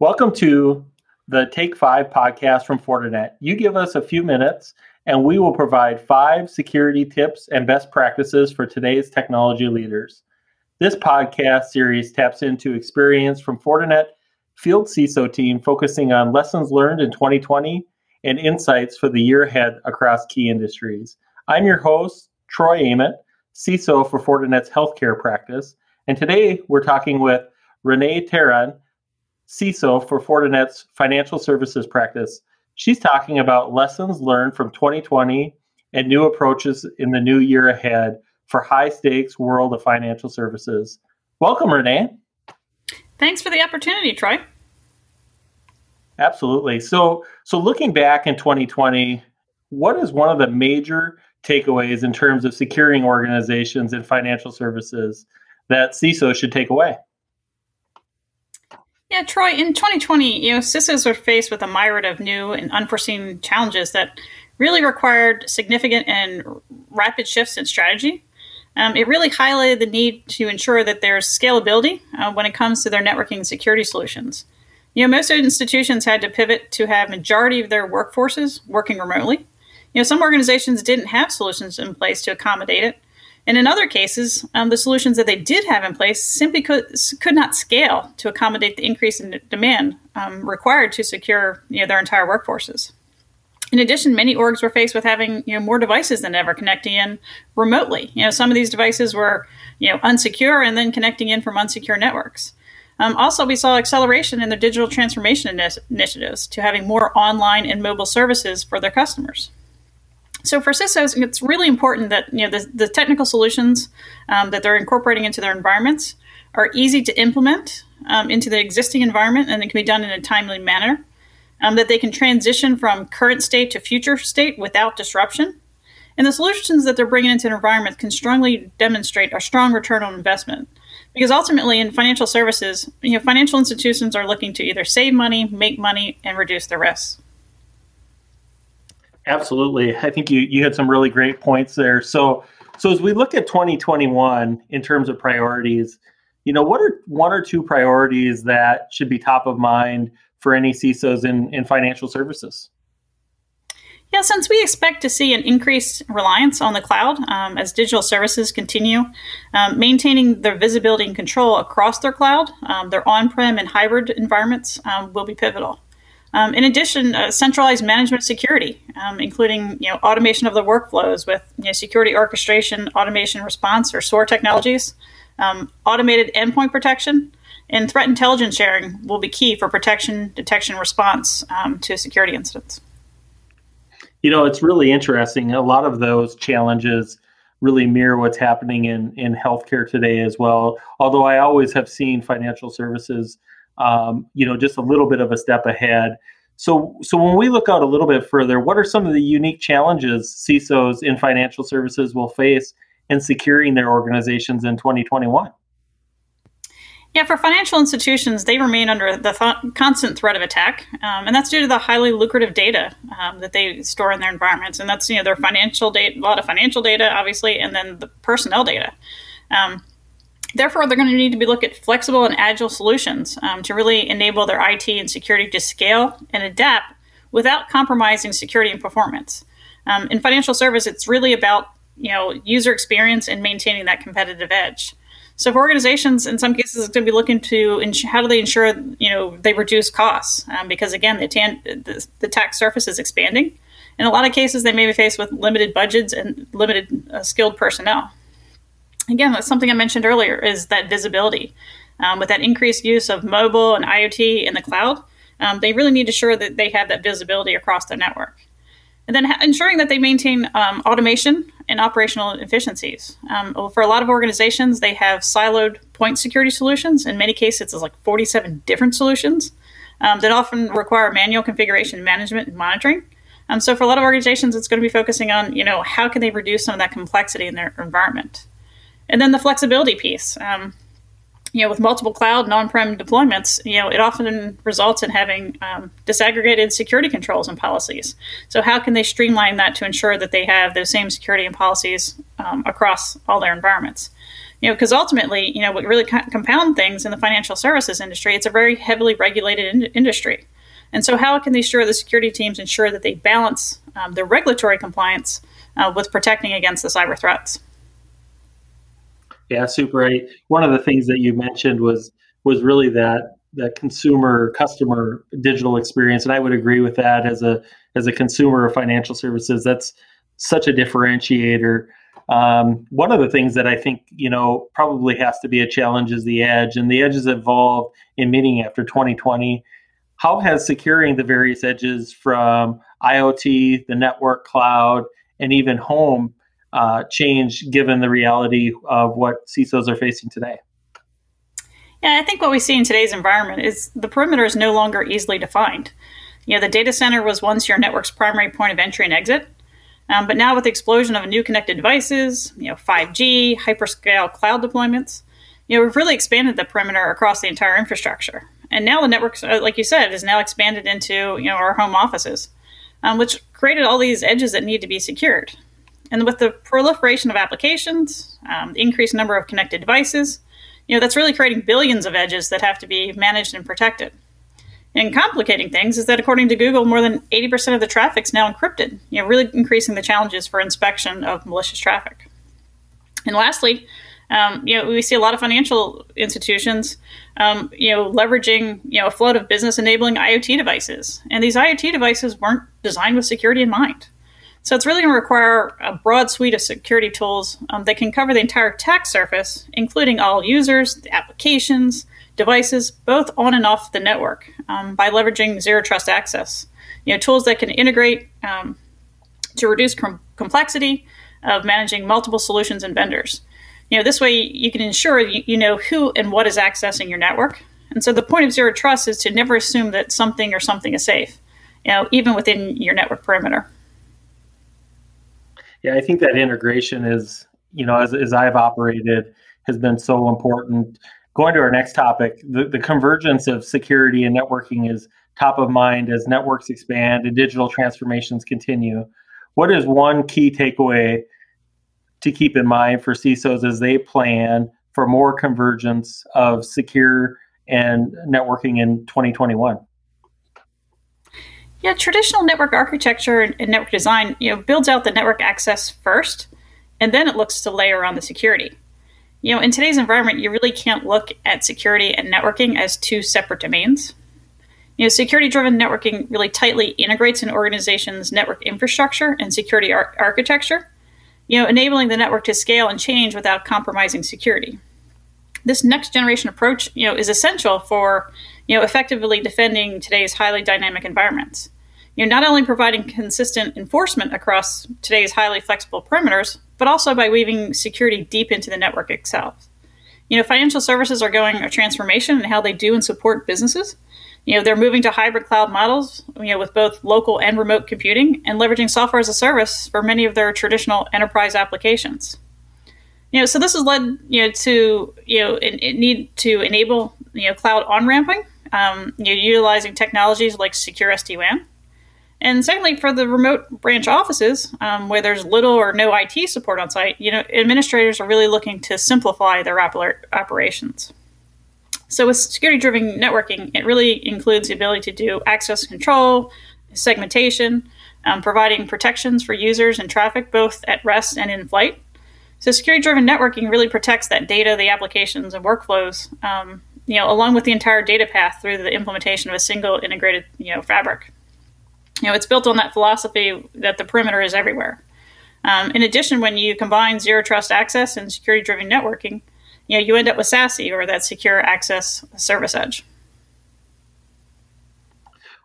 Welcome to the Take Five podcast from Fortinet. You give us a few minutes and we will provide five security tips and best practices for today's technology leaders. This podcast series taps into experience from Fortinet field CISO team focusing on lessons learned in 2020 and insights for the year ahead across key industries. I'm your host, Troy Ament, CISO for Fortinet's healthcare practice, and today we're talking with Renee Tarun, CISO for Fortinet's financial services practice. She's talking about lessons learned from 2020 and new approaches in the new year ahead for high stakes world of financial services. Welcome, Renee. Thanks for the opportunity, Troy. Absolutely. So, so looking back in 2020, what is one of the major takeaways in terms of securing organizations and financial services that CISO should take away? Yeah, Troy, in 2020, you know, CISOs were faced with a myriad of new and unforeseen challenges that really required significant and rapid shifts in strategy. Um, it really highlighted the need to ensure that there's scalability uh, when it comes to their networking and security solutions. You know, most institutions had to pivot to have majority of their workforces working remotely. You know, some organizations didn't have solutions in place to accommodate it, and in other cases, um, the solutions that they did have in place simply could, could not scale to accommodate the increase in demand um, required to secure you know, their entire workforces. In addition, many orgs were faced with having you know more devices than ever connecting in remotely. You know, some of these devices were you know unsecure and then connecting in from unsecure networks. Um, also, we saw acceleration in their digital transformation initiatives to having more online and mobile services for their customers. So for CISOs, it's really important that you know the, the technical solutions um, that they're incorporating into their environments are easy to implement um, into the existing environment, and it can be done in a timely manner. Um, that they can transition from current state to future state without disruption, and the solutions that they're bringing into an environment can strongly demonstrate a strong return on investment. Because ultimately, in financial services, you know, financial institutions are looking to either save money, make money, and reduce the risks. Absolutely. I think you, you had some really great points there. So so as we look at 2021 in terms of priorities, you know, what are one or two priorities that should be top of mind for any CISOs in, in financial services? Yeah, since we expect to see an increased reliance on the cloud um, as digital services continue, um, maintaining their visibility and control across their cloud, um, their on prem and hybrid environments um, will be pivotal. Um, in addition, uh, centralized management security, um, including you know automation of the workflows with you know, security orchestration, automation response, or SOAR technologies, um, automated endpoint protection, and threat intelligence sharing will be key for protection, detection, response um, to security incidents. You know, it's really interesting. A lot of those challenges really mirror what's happening in in healthcare today as well. Although I always have seen financial services um, you know, just a little bit of a step ahead. So, so when we look out a little bit further, what are some of the unique challenges CISOs in financial services will face in securing their organizations in 2021? Yeah, for financial institutions, they remain under the th- constant threat of attack, um, and that's due to the highly lucrative data um, that they store in their environments, and that's you know their financial data, a lot of financial data, obviously, and then the personnel data. Um, Therefore, they're going to need to be look at flexible and agile solutions um, to really enable their IT and security to scale and adapt without compromising security and performance. Um, in financial service, it's really about you know user experience and maintaining that competitive edge. So for organizations, in some cases, it's going to be looking to ins- how do they ensure you know they reduce costs um, because again the, tan- the, the attack surface is expanding. In a lot of cases, they may be faced with limited budgets and limited uh, skilled personnel again, that's something I mentioned earlier is that visibility. Um, with that increased use of mobile and IoT in the cloud, um, they really need to ensure that they have that visibility across their network. And then ha- ensuring that they maintain um, automation and operational efficiencies. Um, for a lot of organizations, they have siloed point security solutions. In many cases, it's like 47 different solutions um, that often require manual configuration management and monitoring. Um, so for a lot of organizations, it's going to be focusing on, you know, how can they reduce some of that complexity in their environment. And then the flexibility piece. Um, you know, with multiple cloud and on-prem deployments, you know, it often results in having um, disaggregated security controls and policies. So, how can they streamline that to ensure that they have those same security and policies um, across all their environments? You know, because ultimately, you know, what really compound things in the financial services industry, it's a very heavily regulated in- industry. And so, how can they ensure the security teams ensure that they balance um, their regulatory compliance uh, with protecting against the cyber threats? Yeah, super. Right. One of the things that you mentioned was was really that that consumer customer digital experience, and I would agree with that as a as a consumer of financial services. That's such a differentiator. Um, one of the things that I think you know probably has to be a challenge is the edge, and the edge has evolved in meaning after 2020 how has securing the various edges from IoT, the network, cloud, and even home uh, changed given the reality of what CISOs are facing today? Yeah, I think what we see in today's environment is the perimeter is no longer easily defined. You know, the data center was once your network's primary point of entry and exit, um, but now with the explosion of new connected devices, you know, 5G, hyperscale cloud deployments, you know, we've really expanded the perimeter across the entire infrastructure. And now the network, uh, like you said, is now expanded into you know our home offices, um, which created all these edges that need to be secured. And with the proliferation of applications, um, the increased number of connected devices, you know that's really creating billions of edges that have to be managed and protected. And complicating things is that according to Google, more than 80% of the traffic is now encrypted, you know, really increasing the challenges for inspection of malicious traffic. And lastly, um, you know, we see a lot of financial institutions, um, you know, leveraging you know a flood of business enabling IoT devices, and these IoT devices weren't designed with security in mind. So it's really going to require a broad suite of security tools um, that can cover the entire attack surface, including all users, applications, devices, both on and off the network, um, by leveraging zero trust access. You know, tools that can integrate um, to reduce com- complexity of managing multiple solutions and vendors. You know, this way you can ensure you, you know who and what is accessing your network. And so the point of zero trust is to never assume that something or something is safe, you know, even within your network perimeter. Yeah, I think that integration is, you know, as, as I've operated, has been so important. Going to our next topic, the, the convergence of security and networking is top of mind as networks expand and digital transformations continue. What is one key takeaway to keep in mind for CISOs as they plan for more convergence of secure and networking in 2021? Yeah, traditional network architecture and network design, you know, builds out the network access first, and then it looks to layer on the security. You know, in today's environment, you really can't look at security and networking as two separate domains. You know, security-driven networking really tightly integrates an organization's network infrastructure and security ar- architecture, you know, enabling the network to scale and change without compromising security. This next generation approach, you know, is essential for, you know, effectively defending today's highly dynamic environments. You know, not only providing consistent enforcement across today's highly flexible perimeters, but also by weaving security deep into the network itself. You know, financial services are going a transformation in how they do and support businesses, you know, they're moving to hybrid cloud models, you know, with both local and remote computing and leveraging software as a service for many of their traditional enterprise applications. You know, so this has led, you know, to, you know, it, it need to enable, you know, cloud on-ramping, um, you know, utilizing technologies like secure SD-WAN. And secondly, for the remote branch offices, um, where there's little or no IT support on site, you know, administrators are really looking to simplify their oper- operations. So with security driven networking, it really includes the ability to do access control, segmentation, um, providing protections for users and traffic both at rest and in flight. So security driven networking really protects that data, the applications, and workflows, um, you know, along with the entire data path through the implementation of a single integrated, you know, fabric. You know, it's built on that philosophy that the perimeter is everywhere. Um, in addition, when you combine zero trust access and security driven networking, you know, you end up with SASE or that secure access service edge.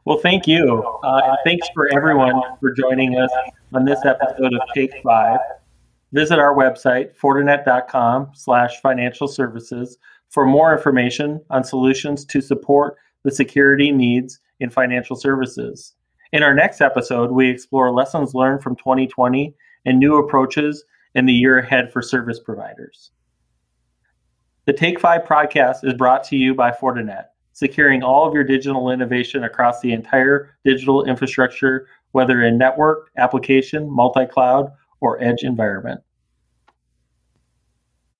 Well, thank you. Uh, and thanks for everyone for joining us on this episode of Take Five. Visit our website, fortinet.com slash financial services for more information on solutions to support the security needs in financial services. In our next episode, we explore lessons learned from 2020 and new approaches in the year ahead for service providers. The Take Five podcast is brought to you by Fortinet, securing all of your digital innovation across the entire digital infrastructure, whether in network, application, multi cloud, or edge environment.